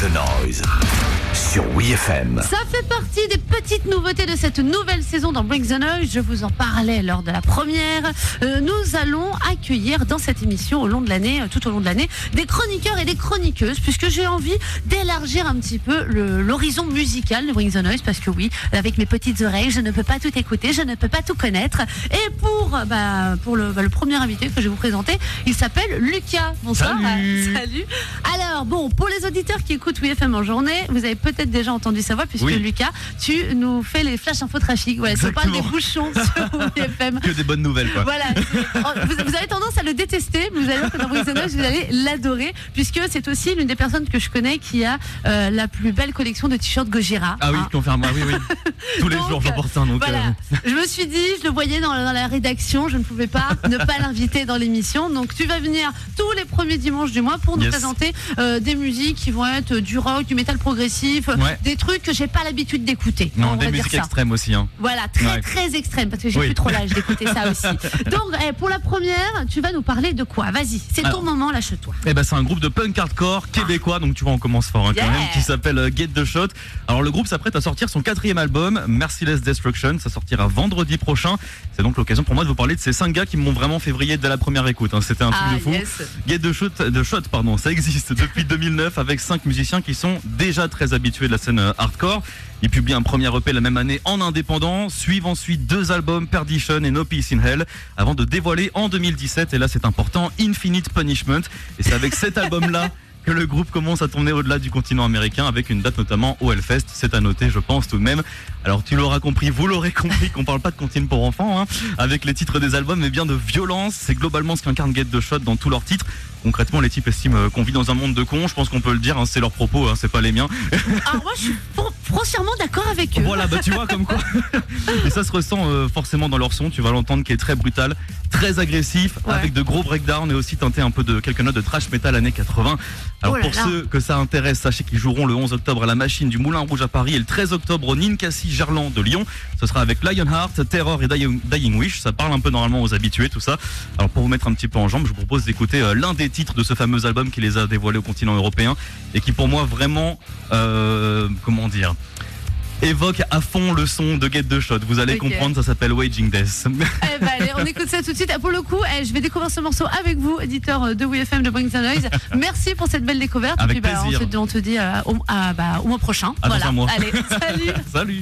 the Noise sur WeFM. Ça fait partie des petites nouveautés de cette nouvelle saison dans Bring the Noise. Je vous en parlais lors de la première. Euh, nous allons accueillir dans cette émission au long de l'année, euh, tout au long de l'année, des chroniqueurs et des chroniqueuses, puisque j'ai envie d'élargir un petit peu l'horizon musical de Bring the Noise, parce que oui, avec mes petites oreilles, je ne peux pas tout écouter, je ne peux pas tout connaître. Et pour, euh, bah, pour le, bah, le premier invité que je vais vous présenter, il s'appelle Lucas. Bonsoir. Salut. Salut. Alors, bon, pour les auditeurs qui écoutent WFM en journée, vous avez peut-être déjà entendu sa voix, puisque Oui. Lucas, tu nous fais les flash info trafic. Voilà, tu parles des bouchons sur WFM. Que des bonnes nouvelles, quoi. Voilà, vous, vous avez tendance à le détester, mais vous allez voir que dans vous allez l'adorer, puisque c'est aussi l'une des personnes que je connais qui a euh, la plus belle collection de t-shirts Gojira. Ah oui, Hein. confirme. Oui, oui. Tous les Donc, jours, j'en porte un. Donc, Voilà. euh, Je me suis dit, je le voyais dans, dans la rédaction, je ne pouvais pas ne pas l'inviter dans l'émission. Donc tu vas venir tous les premiers dimanches du mois pour nous Yes. présenter euh, des musiques qui vont être du rock, du métal progressif, Ouais. des trucs que j'ai pas l'habitude d'écouter. On non, des musiques extrêmes aussi. Hein. Voilà, très Ouais. très extrême parce que j'ai Oui. plus trop l'âge d'écouter ça aussi. Donc eh, pour la première, tu vas nous parler de quoi? Vas-y, c'est ton moment, lâche-toi. Eh ben, c'est un groupe de punk hardcore québécois, donc tu vois, on commence fort hein, quand même, qui s'appelle euh, Get the Shot. Alors, le groupe s'apprête à sortir son quatrième album, Merciless Destruction. Ça sortira vendredi prochain. C'est donc l'occasion pour moi de vous parler de ces cinq gars qui m'ont vraiment fait vriller dès la première écoute. hein. C'était un truc Ah de fou. yes. Get the Shot, pardon, ça existe depuis 2009 avec cinq musiciens qui sont déjà très habitués de la scène euh, hardcore. Ils publient un premier EP la même année en indépendant, suivent ensuite deux albums, Perdition et No Peace in Hell, avant de dévoiler en 2017, et là c'est important, Infinite Punishment. Et c'est avec cet album-là que le groupe commence à tourner au-delà du continent américain avec une date notamment au Hellfest. C'est à noter, je pense tout de même. Alors tu l'auras compris, vous l'aurez compris qu'on parle pas de comptine pour enfants, hein, avec les titres des albums, mais bien de violence. C'est globalement ce qu'incarne Get the Shot dans tous leurs titres. Concrètement, les types estiment euh, qu'on vit dans un monde de cons. Je pense qu'on peut le dire, hein, c'est leurs propos, hein, c'est pas les miens. Alors moi je suis foncièrement d'accord avec eux. Voilà, bah tu vois comme quoi. Et ça se ressent euh, forcément dans leur son. Tu vas l'entendre qui est très brutal, très agressif, Ouais. avec de gros breakdowns et aussi teinté un peu de quelques notes de trash metal années 80. Alors Oh là pour là. ceux que ça intéresse, sachez qu'ils joueront le 11 octobre à la Machine du Moulin Rouge à Paris et le 13 octobre au Ninkasi Gerland de Lyon. Ce sera avec Lionheart, Terror et Dying, Dying Wish. Ça parle un peu normalement aux habitués, tout ça. Alors pour vous mettre un petit peu en jambe, je vous propose d'écouter euh, l'un des titres de ce fameux album qui les a dévoilés au continent européen et qui pour moi vraiment, euh, comment dire, évoque à fond le son de Get the Shot. Vous allez comprendre, ça s'appelle Waging Death. Eh ben, allez, on écoute ça tout de suite. Pour le coup, eh, je vais découvrir ce morceau avec vous, éditeur de WFM de Bring the Noise. Merci pour cette belle découverte. Avec Et puis, bah, on, plaisir. te, on te dit euh, au, ah, bah, au mois prochain. À voilà. Allez, salut. Salut